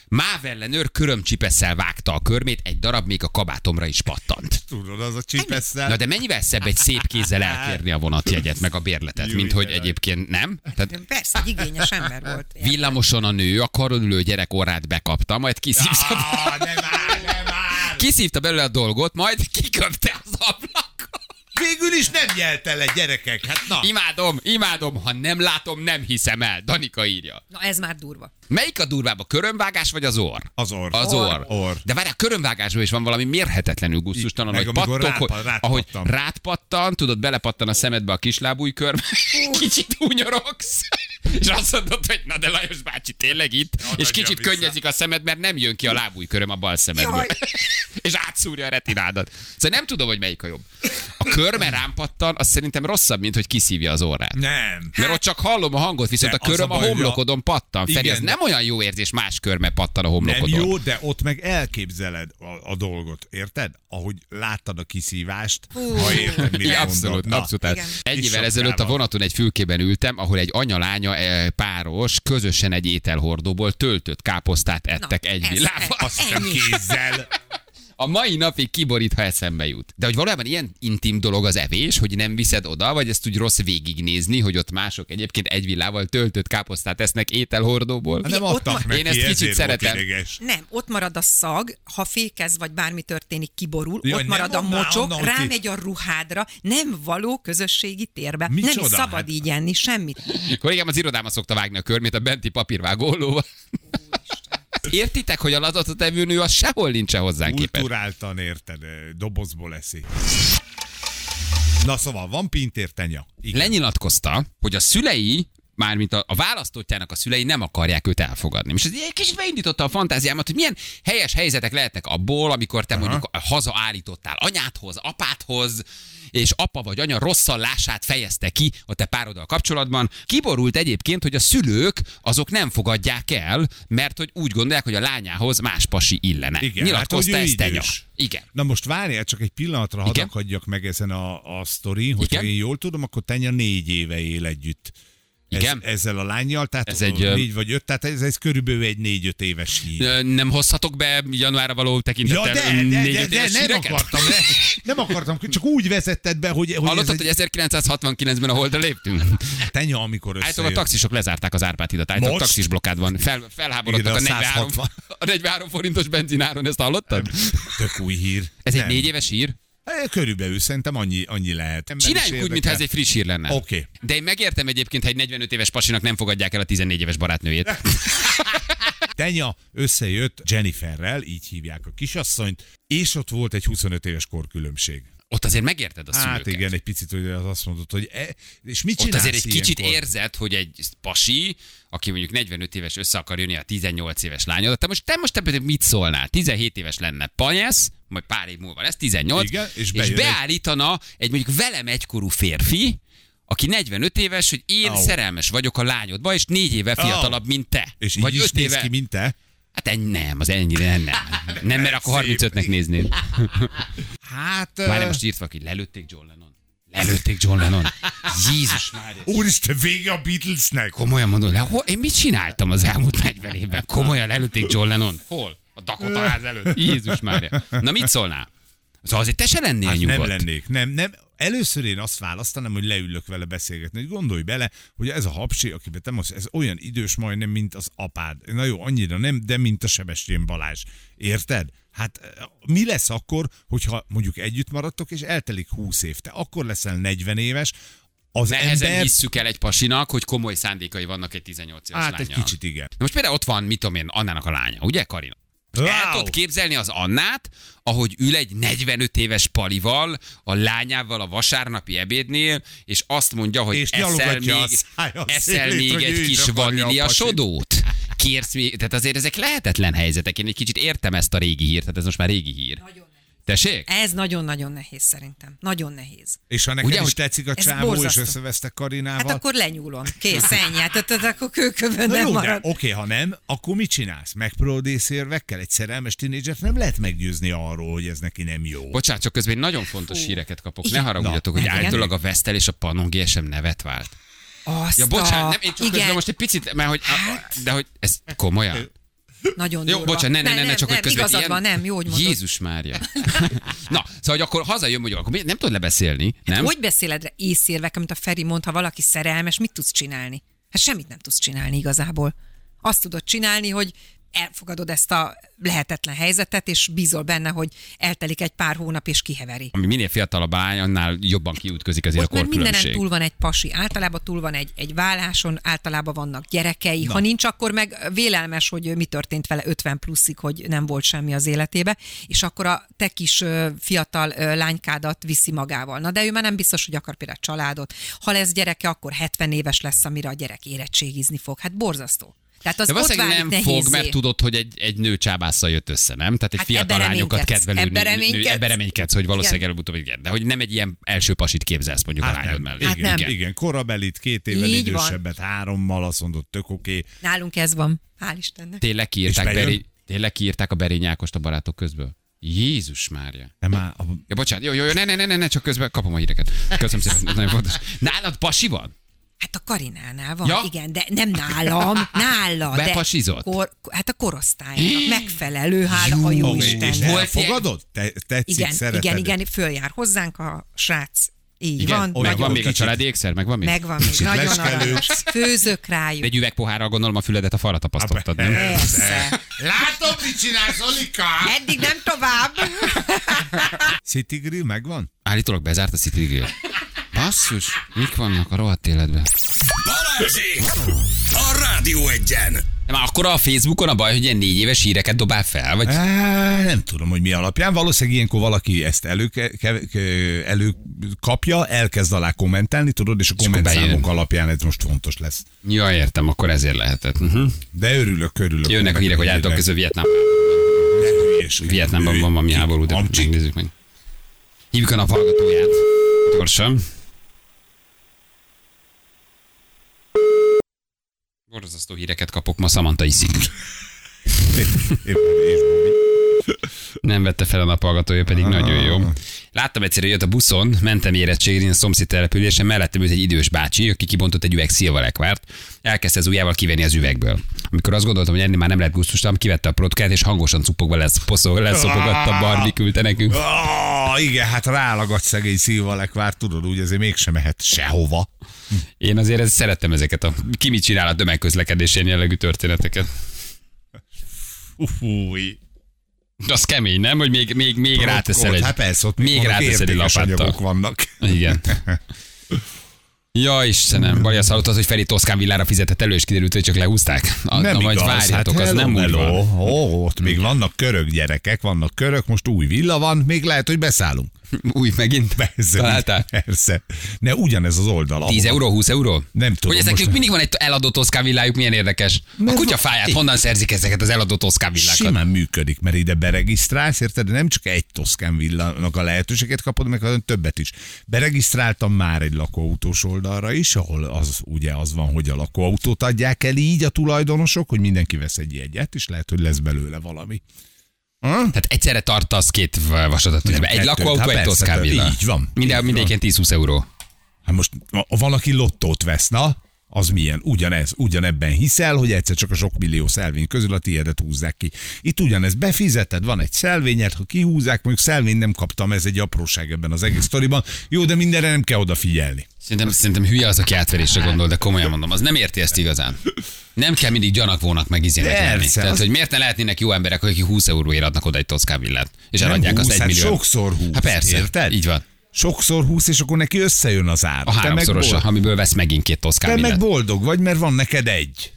Mávellenőr körömcsipesszel vágta a körmét, egy darab még a kabátomra is pattant. Tudod, az a csipesszel. Na de mennyivel szebb egy szép kézzel <laughs> elkérni a vonatjegyet, meg a bérletet, Jó, mint hogy egyébként nem? Tehát Persze, egy igényes ember volt. <laughs> villamoson a nő, a karon ülő gyerek orrát bekapta, majd kiszívta, Ah, kiszívta belőle a dolgot, majd kiköpte az ablakot. Végül is nem nyelte le gyerekek. Hát na. Imádom, imádom, ha nem látom, nem hiszem el. Danika írja. Na ez már durva. Melyik a durvább, a körömvágás vagy az orr? Az orr. Az orr. Orr. De várj, a körömvágásban is van valami mérhetetlenül gusztustalan, hogy amikor pattog, rápa- hogy, rád ahogy pattan. rád pattan, tudod, belepattan a szemedbe a kislábújkör, <laughs> kicsit hunyorogsz, és azt mondod, hogy na de Lajos bácsi, tényleg itt? és adja kicsit vissza. könnyezik a szemed, mert nem jön ki a lábújköröm a bal szemedből. <laughs> És átszúrja a retinádat. Szóval nem tudom, hogy melyik a jobb. A körme rám pattan, az szerintem rosszabb, mint hogy kiszívja az orrát. Nem. Mert ott csak hallom a hangot, viszont De a köröm a, a homlokodon pattan. Feri, ez nem olyan jó érzés, más körme pattan a Nem homlokodon. jó, de ott meg elképzeled a, a dolgot, érted? Ahogy láttad a kiszívást, ha érted, mire Ja, abszolút, abszolút. És évvel ezelőtt a vonaton egy fülkében ültem, ahol egy anya-lánya eh, páros közösen egy ételhordóból töltött káposztát ettek egy ez- villával. Azt hiszem kézzel. <laughs> A mai napig kiborít, ha eszembe jut. De hogy valójában ilyen intim dolog az evés, hogy nem viszed oda, vagy ezt úgy rossz végignézni, hogy ott mások egyébként egy villával töltött káposztát esznek ételhordóból. Hát nem ott adtak ma- neki, Én ezt kicsit szeretem. Nem, ott marad a szag, ha fékez, vagy bármi történik, kiborul, Jaj, ott nem marad a mocsok, onnan, hogy ki- rámegy a ruhádra, nem való közösségi térbe. Nem Micsoda? is szabad Hát- így enni, semmit. Kollégám az irodáma szokta vágni a körmét a benti papírvágó. Értitek, hogy a lazatot evő nő az sehol nincsen hozzánk képest. Kulturáltan érted, dobozból eszi. Na szóval, van pintér tenya. Igen. lenyilatkozta, hogy a szülei mármint a, a választottjának a szülei nem akarják őt elfogadni. És ez egy kicsit beindította a fantáziámat, hogy milyen helyes helyzetek lehetnek abból, amikor te Aha. mondjuk hazaállítottál anyádhoz, apádhoz, és apa vagy anya rosszallását fejezte ki a te pároddal kapcsolatban. Kiborult egyébként, hogy a szülők azok nem fogadják el, mert hogy úgy gondolják, hogy a lányához más pasi illene. Igen, Nyilatkozta hát, hogy ő ezt Tenya. Igen. Na most várjál, csak egy pillanatra hadd akadjak meg ezen a, a sztorin, hogyha Igen? én jól tudom, akkor Tenya négy éve él együtt. Ez, Igen? ezzel a lányjal, tehát Ez ez egy, egy, négy vagy öt, tehát ez, ez körülbelül egy négy-öt éves hír. Nem hozhatok be januárra való Ja, tekintettel de, de, négy de, de éves nem híreket? akartam, ne, nem akartam, csak úgy vezetted be, hogy, hogy Hallottad, ez hogy egy 1969-ben a holdra léptünk? tenya, amikor Állítólag a taxisok lezárták az Árpád hidat, állítólag taxis blokkád van. Fel, felháborodtak a a 43, 160. a 43 forintos benzináron, ezt hallottad? Tök új hír. Ez egy Nem. négy éves hír? Körülbelül szerintem annyi, annyi lehet. Ember is Csináljunk úgy, mintha ez egy friss hír lenne. Oké. De én megértem egyébként, ha egy 45 éves pasinak nem fogadják el a 14 éves barátnőjét. <laughs> Tenya összejött Jenniferrel, így hívják a kisasszonyt, és ott volt egy 25 éves korkülönbség. Ott azért megérted a szülőket. Hát igen, egy picit hogy az azt mondod, hogy e, és mit Ott azért egy kicsit ilyenkor? érzed, hogy egy pasi, aki mondjuk 45 éves össze akar jönni a 18 éves lányod, te most, te most te mit szólnál? 17 éves lenne panyesz, majd pár év múlva lesz 18, Igen, és és beállítana egy mondjuk velem egykorú férfi, aki 45 éves, hogy én Au. szerelmes vagyok a lányodba, és négy éve fiatalabb, mint te. És így Vagy is öt néz éve... ki, mint te? Hát ennyi, nem, az ennyire nem. Nem, <laughs> nem mert akkor Szép. 35-nek néznéd. Hát... Várj, most írtva ki, lelőtték John Lennon. Lelőtték John Lennon. Jézus már. Úristen, vége a Beatlesnek! Komolyan mondom, le, hol, én mit csináltam az elmúlt 40 évben? Komolyan lelőtték John Lennon? Hol? A Dakota ház előtt. <laughs> Jézus már. Na mit szólnál? Szóval azért te se lennél Hát nyugodt. nem lennék, nem, nem. Először én azt választanám, hogy leülök vele beszélgetni, hogy gondolj bele, hogy ez a hapsi, akiben te most, ez olyan idős majdnem, mint az apád. Na jó, annyira nem, de mint a Sebestyén Balázs. Érted? Hát eh, mi lesz akkor, hogyha mondjuk együtt maradtok, és eltelik 20 év, te akkor leszel 40 éves, az Nehezen ember... hisszük el egy pasinak, hogy komoly szándékai vannak egy 18 éves Hát egy lányjal. kicsit igen. Na most például ott van, mit tudom én, Annának a lánya, ugye Karina? Wow. El tudod képzelni az Annát, ahogy ül egy 45 éves palival, a lányával a vasárnapi ebédnél, és azt mondja, hogy És eszel még, eszel szélét, még egy is kis vanília sodót. Kérsz még, tehát azért ezek lehetetlen helyzetek. Én egy kicsit értem ezt a régi hírt, tehát ez most már régi hír. Tessék? Ez nagyon-nagyon nehéz szerintem. Nagyon nehéz. És ha neked Ugye, is hogy tetszik a csávó, és összevesztek Karinával, Hát akkor lenyúlom. <laughs> Kész, ennyi. Hát ott akkor kőkövön nem jó, de marad. oké, ha nem, akkor mit csinálsz? Megpróbálod észérvekkel? Egy szerelmes tinédzsert nem lehet meggyőzni arról, hogy ez neki nem jó. Bocsánat, csak közben nagyon fontos híreket kapok. Ne Igen. haragudjatok, Na, hogy állítólag a Vestel és a Pannon GSM nevet vált. Azt Ja, bocsánat, a... nem, én csak Igen. most egy picit, mert hogy, Hát. de hogy ez komolyan. Nagyon Jó, durva. bocsánat, ne, ne, ne, ne, csak hogy nem, közben igazad van, nem, jó, hogy mondod. Jézus Mária. <laughs> Na, szóval hogy akkor hazajön, mondjuk, akkor nem tudod lebeszélni, nem? Hogy beszéled észérvek, amit a Feri mond, ha valaki szerelmes, mit tudsz csinálni? Hát semmit nem tudsz csinálni igazából. Azt tudod csinálni, hogy elfogadod ezt a lehetetlen helyzetet, és bízol benne, hogy eltelik egy pár hónap, és kiheveri. Ami minél fiatalabb lány, annál jobban kiütközik azért Ott a már mindenen korkülönbség. túl van egy pasi, általában túl van egy, egy válláson, általában vannak gyerekei. Na. Ha nincs, akkor meg vélelmes, hogy mi történt vele 50 pluszig, hogy nem volt semmi az életébe, és akkor a te kis fiatal lánykádat viszi magával. Na de ő már nem biztos, hogy akar például családot. Ha lesz gyereke, akkor 70 éves lesz, amire a gyerek érettségizni fog. Hát borzasztó. Tehát az De ott valószínűleg válik nem fog, mert tudod, hogy egy, egy nő csábásszal jött össze, nem? Tehát egy Hát fiatal lányokat reménykedsz, kedvelő ebbe nő, nő, reménykedsz. ebbe reménykedsz, hogy valószínűleg Igen. előbb-utóbb igen. De hogy nem egy ilyen első pasit képzelsz mondjuk a Hát lányod nem. mellé. Hát igen, nem. igen, korabelit, két évvel Így van. idősebbet, hárommal, azt mondod, tök oké. Nálunk ez van. Hál' Istennek. Tényleg kiírták? Beri, tényleg kiírták a Berényákost a barátok közből? Jézus Mária. Nem már, a, Ja, bocsánat, jó, jó, jó, ne, ne, ne, ne, ne, csak közben kapom a híreket. Köszönöm szépen, nagyon fontos. Nálad pasi van? Hát a Karinánál van, Ja? igen, de nem nálam, nála. Bepasizott? De kor, hát a korosztálynak megfelelő, hála a jó Oké, és elfogadod? Te, tetszik, Igen, szereted? igen, igen, följár hozzánk a srác. Így Igen? van. Meg Olyan van még a családi ékszer? Meg van még? Megvan még, Kicsit nagyon aranyos. Főzök rájuk. Egy üvegpohárral gondolom a füledet a falra tapasztottad, nem? Persze. Látod, mit csinálsz, Olika? Eddig nem tovább. City Grill megvan? Állítólag bezárt a City Grill. Basszus, mik vannak a rohadt életben? Balázsék! A Rádió egyen! De már akkor a Facebookon a baj, hogy ilyen négy éves híreket dobál fel, vagy Á, nem tudom, hogy mi alapján. Valószínűleg ilyenkor valaki ezt elő, előkapja, elkezd alá kommentelni, tudod, és a kommentszámok alapján ez most fontos lesz. Ja, értem, akkor ezért lehetett. Uh-huh. De örülök, örülök. Jönnek a hírek, hogy állítólag közül Vietnám. Vietnámban van valami háború, de megnézzük meg. Hívjuk a naphallgatóját. Gyorsan. Borzasztó híreket kapok, ma Samantha iszik. Nem vette fel a naphallgatója, pedig nagyon jó. Láttam egyszer, hogy jött a buszon, mentem érettségén a szomszéd településen, mellettem ült egy idős bácsi, aki kibontott egy üveg szilvalekvárt, elkezdte az ujjával kivenni az üvegből. Amikor azt gondoltam, hogy ennél már nem lehet gusztustalan, kivette a protkát, és hangosan cupogva lesz, poszol, leszopogatta, Barbie küldte nekünk. Oh, igen, hát rálagadt szegény szilvalekvár, tudod, úgy azért mégsem mehet sehova. Én azért ezt szerettem ezeket a ki mit csinál a tömegközlekedésén jellegű történeteket. Ufúj. Az kemény, nem? Hogy még, még, még ráteszel egy... Hát persze, ott még ráteszel egy lapáttal. vannak. Igen. <laughs> Ja, Istenem, Bali azt hallottad, hogy Feri Toszkán villára fizetett elő, és kiderült, hogy csak lehúzták? A, Nem na, majd igaz, várjátok, hát az nem úgy van. Ó, ott még vannak körök gyerekek, vannak körök, most új villa van, még lehet, hogy beszállunk. <laughs> Új, megint? Persze, Találtál? persze. Ne ugyanez az oldal. 10 ahova- euró, 20 euró? Nem tudom, Hogy ezeknek most- mindig van egy eladó Toszkán villájuk, milyen érdekes. A Mert kutyafáját van- honnan szerzik ezeket az eladó Toszkán villákat? Simán működik, mert ide beregisztrálsz, érted? Nem csak egy Toszkán villának a lehetőséget kapod, meg hanem többet is. Beregisztráltam már egy lakóautós oldalra is, ahol az ugye az van, hogy a lakóautót adják el így a tulajdonosok, hogy mindenki vesz egy jegyet, és lehet, hogy lesz belőle valami. Ha? Tehát egyszerre tartasz két vasadat ügybe. Egy lakóautó, hát egy Toszkán így van, Minden, mindenként 10-20 euró. Hát most valaki lottót vesz, na, az milyen? Ugyanez, ugyanebben hiszel, hogy egyszer csak a sok millió szelvény közül a tiédet húzzák ki. Itt ugyanez befizeted, van egy szelvényed, ha kihúzzák, mondjuk szelvényt nem kaptam, ez egy apróság ebben az egész sztoriban. Jó, de mindenre nem kell odafigyelni. Szerintem, szerintem hülye az, aki átverésre gondol, de komolyan mondom, az nem érti ezt igazán. Nem kell mindig gyanakvónak meg izének lenni. Tehát, az- hogy miért ne lehetnének jó emberek, akik 20 euróért adnak oda egy toszkán villát, és Nem eladják azt 20, egy hát millió. sokszor 20, Hát persze, érted? így van. Sokszor húsz, és akkor neki összejön az ár. A háromszorosa, amiből vesz megint két toszkán Te meg boldog vagy, mert van neked egy.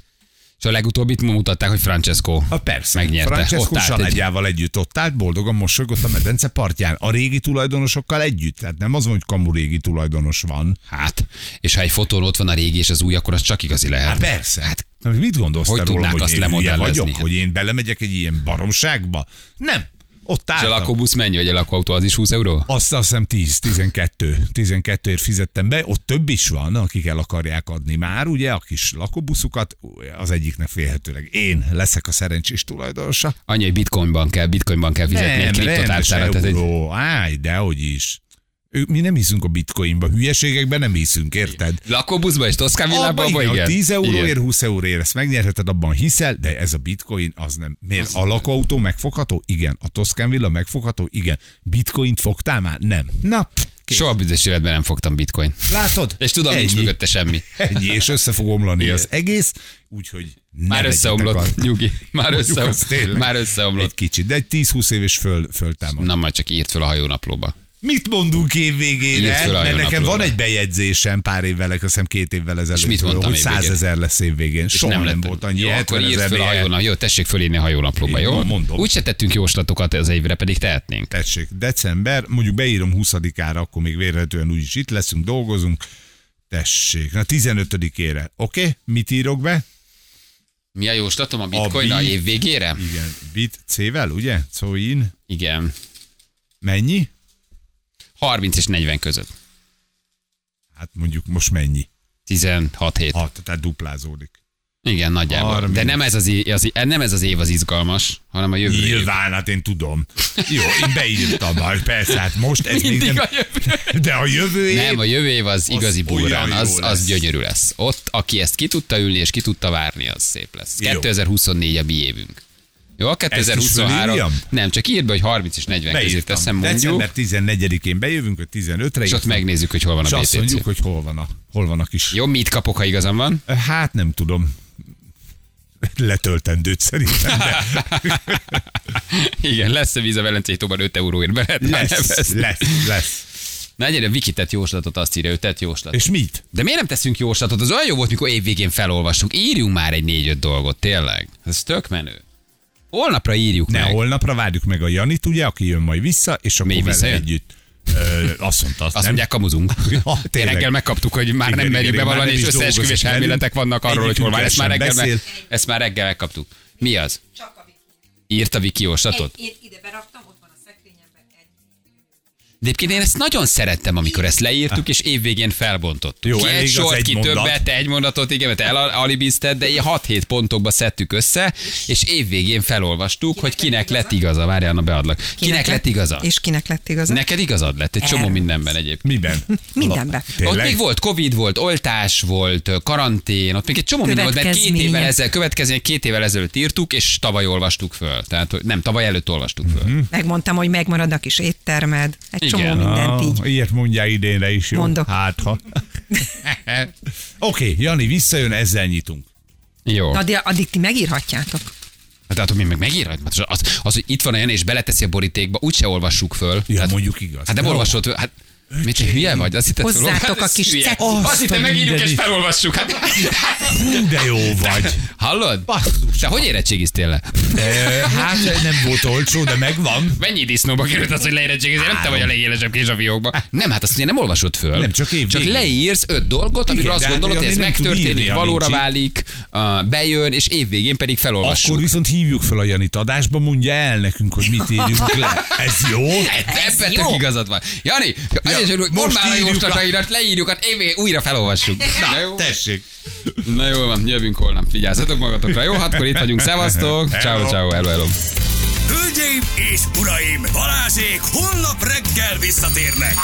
És a legutóbbit ma mutatták, hogy Francesco Ha persze, megnyerte. Francesco Ott állt egy- családjával együtt ott állt, boldogan mosolygott a medence partján. A régi tulajdonosokkal együtt. Tehát nem az, van, hogy kamu régi tulajdonos van. Hát, és ha egy fotón ott van a régi és az új, akkor az csak igazi lehet. Hát persze, hát mit gondolsz Hogy te róla, hogy azt én vagyok, hogy én belemegyek egy ilyen baromságba? Nem. Ott És a álltam. lakóbusz mennyi, vagy a lakóautó, az is 20 euró? Azt azt hiszem 10, 12, 12 ért fizettem be, ott több is van, akik el akarják adni már, ugye, a kis lakóbuszukat, az egyiknek félhetőleg én leszek a szerencsés tulajdonosa. Annyi, hogy bitcoinban kell, bitcoinban kell fizetni egy Nem, rendes kriptotárcára. Tehát egy... euró, állj, dehogy is. Mi nem hiszünk a bitcoinba, hülyeségekben nem hiszünk, érted? Lakóbuszba és Toszkán villában, Abba, igen, igen. a 10 euróért, Igen. 20 euróért ezt megnyerheted, abban hiszel, de ez a bitcoin az nem. Miért? A lakóautó megfogható? Igen. A Toszkán villa megfogható? Igen. Bitcoint fogtál már? Nem. Na, kész. Soha büdös életben nem fogtam bitcoin. Látod? És tudom, nincs mögötte semmi. Ennyi, és össze fog omlani Igen. az egész, úgyhogy Már összeomlott, a- nyugi. Már, Mondjuk össze, azt tényleg. már összeomlott. Egy kicsit, de egy 10-20 év és föl, föltámad. Na, majd csak írt fel a hajónaplóba. Mit mondunk föl a Mert nekem van egy bejegyzésem pár évvel, azt hiszem két évvel ezelőtt, mit mondtam hogy évvégén? 100 ezer lesz évvégén. Soha nem, nem volt annyi. Jó, 70 akkor ezer fel a hajónaplóba. Jó, tessék fölírni a hajónaplóba, jó? Mondom. Úgy se tettünk jóslatokat az évre, pedig tehetnénk. Tessék, december, mondjuk beírom 20-ára, akkor még vérhetően úgyis itt leszünk, dolgozunk. Tessék, na 15-ére. Oké, okay? mit írok be? Mi a jóslatom a bitcoin a bit- év végére? Igen, bit C-vel, ugye? Coin. Igen. Mennyi? 30 és 40 között. Hát mondjuk most mennyi? 16 hét. 6, tehát duplázódik. Igen, nagyjából. 30. De nem ez, az, é- az, nem ez az év az izgalmas, hanem a jövő év. Nyilván, hát én tudom. Jó, én beírtam már, persze, hát most ez még Mindig nem, a jövő. de a jövő év... Nem, a jövő év az igazi olyan burrán, jó az, az gyönyörű lesz. Ott, aki ezt ki tudta ülni és ki tudta várni, az szép lesz. Jó. 2024 a mi évünk. Jó, a 2023... fölírjam? Nem, csak írd be, hogy 30 és 40 közé Beírtam. teszem, mondjuk, December 14-én bejövünk, vagy 15-re. és ott megnézzük, hogy hol van a azt BTC. mondjuk, hogy hol van a, hol van a kis... Jó, mit kapok, ha igazam van? Hát nem tudom. Letöltendőt szerintem, de <laughs> Igen, lesz a víz a Velencei tóban 5 euróért be lehet lesz, lesz, lesz. Na egyre Viki tett jóslatot, azt írja, ő tett jóslatot. És mit? De miért nem teszünk jóslatot? Az olyan jó volt, mikor évvégén felolvastuk. Írjunk már egy négy-öt dolgot, tényleg. Ez tök menő. Holnapra írjuk Ne, meg. holnapra várjuk meg a Janit, ugye, aki jön majd vissza, és akkor Még vele visszajön? együtt. Ö, azt mondta, azt, Azt nem? mondják, kamuzunk. <laughs> Ja, Én tényleg. reggel megkaptuk, hogy már Igen, nem merjük igen, bevallani, és összeesküvés elméletek vannak arról, hogy hol van. Ezt már, reggel meg, ezt már reggel megkaptuk. Mi az? Írt a Viki jóslatot? Ide beraktam, De egyébként én ezt nagyon szerettem, amikor ezt leírtuk, és évvégén felbontottuk. Jó, ki egy sort, ki mondat. többet, egy mondatot, igen, mert te elalibizted, de ilyen 6-7 pontokba szedtük össze, és évvégén felolvastuk, hogy kinek lett igaza. Várjál, na beadlak. Kinek lett igaza? És kinek lett igaza? Neked igazad lett egy csomó mindenben egyébként. Miben? <laughs> Mindenben. Tényleg? Ott még volt Covid, volt oltás, volt karantén, ott még egy csomó minden volt, mert két évvel ezzel, következmény két évvel ezelőtt írtuk, és tavaly olvastuk föl. Tehát, nem, tavaly előtt olvastuk föl. Mhm. Megmondtam, hogy megmarad a kis éttermed. Egy Igen. csomó mindent így. Ah, ilyet mondjál idénre is, jó? Mondok. Hát, ha. <laughs> Oké, okay, Jani, visszajön, ezzel nyitunk. Jó. Na, de addig ti megírhatjátok. Hát attól mi meg megírhat? Az, az, az, hogy itt van olyan, és beleteszi a borítékba, úgyse olvassuk föl. Ja, hát, mondjuk igaz. Hát nem olvasod, hát Mit, te hülye vagy? Azt hitted, Hozzátok a kis cetlit. Azt hittem, megírjuk és felolvassuk. Hát, Hú, de jó vagy. hallod? Basszus. Te hogy érettségiztél le? Hát nem volt olcsó, de megvan. Mennyi disznóba került az, hogy leérettségizél? Nem te vagy a legélesebb kés a fiókba. Nem, hát azt ugye nem olvasod föl. Nem, csak év Csak végén. leírsz öt dolgot, amiről azt hát gondolod, hogy ez megtörténik, valóra válik, bejön, és évvégén pedig felolvassuk. Akkor viszont hívjuk fel a Janit adásba, mondja el nekünk, hogy mit írjunk le. Ez jó? Ebben tök igazad van. Jani, azért, hogy most mondd már a írjuk jóslatairat, leírjuk, hát évvé újra felolvassuk. Na, jó? Tessék. Na jó van, jövünk holnap. Vigyázzatok magatokra, jó? Hát akkor itt vagyunk. Szevasztok! Ciao, ciao, hello, hello. Hölgyeim és uraim, Balázsék holnap reggel visszatérnek.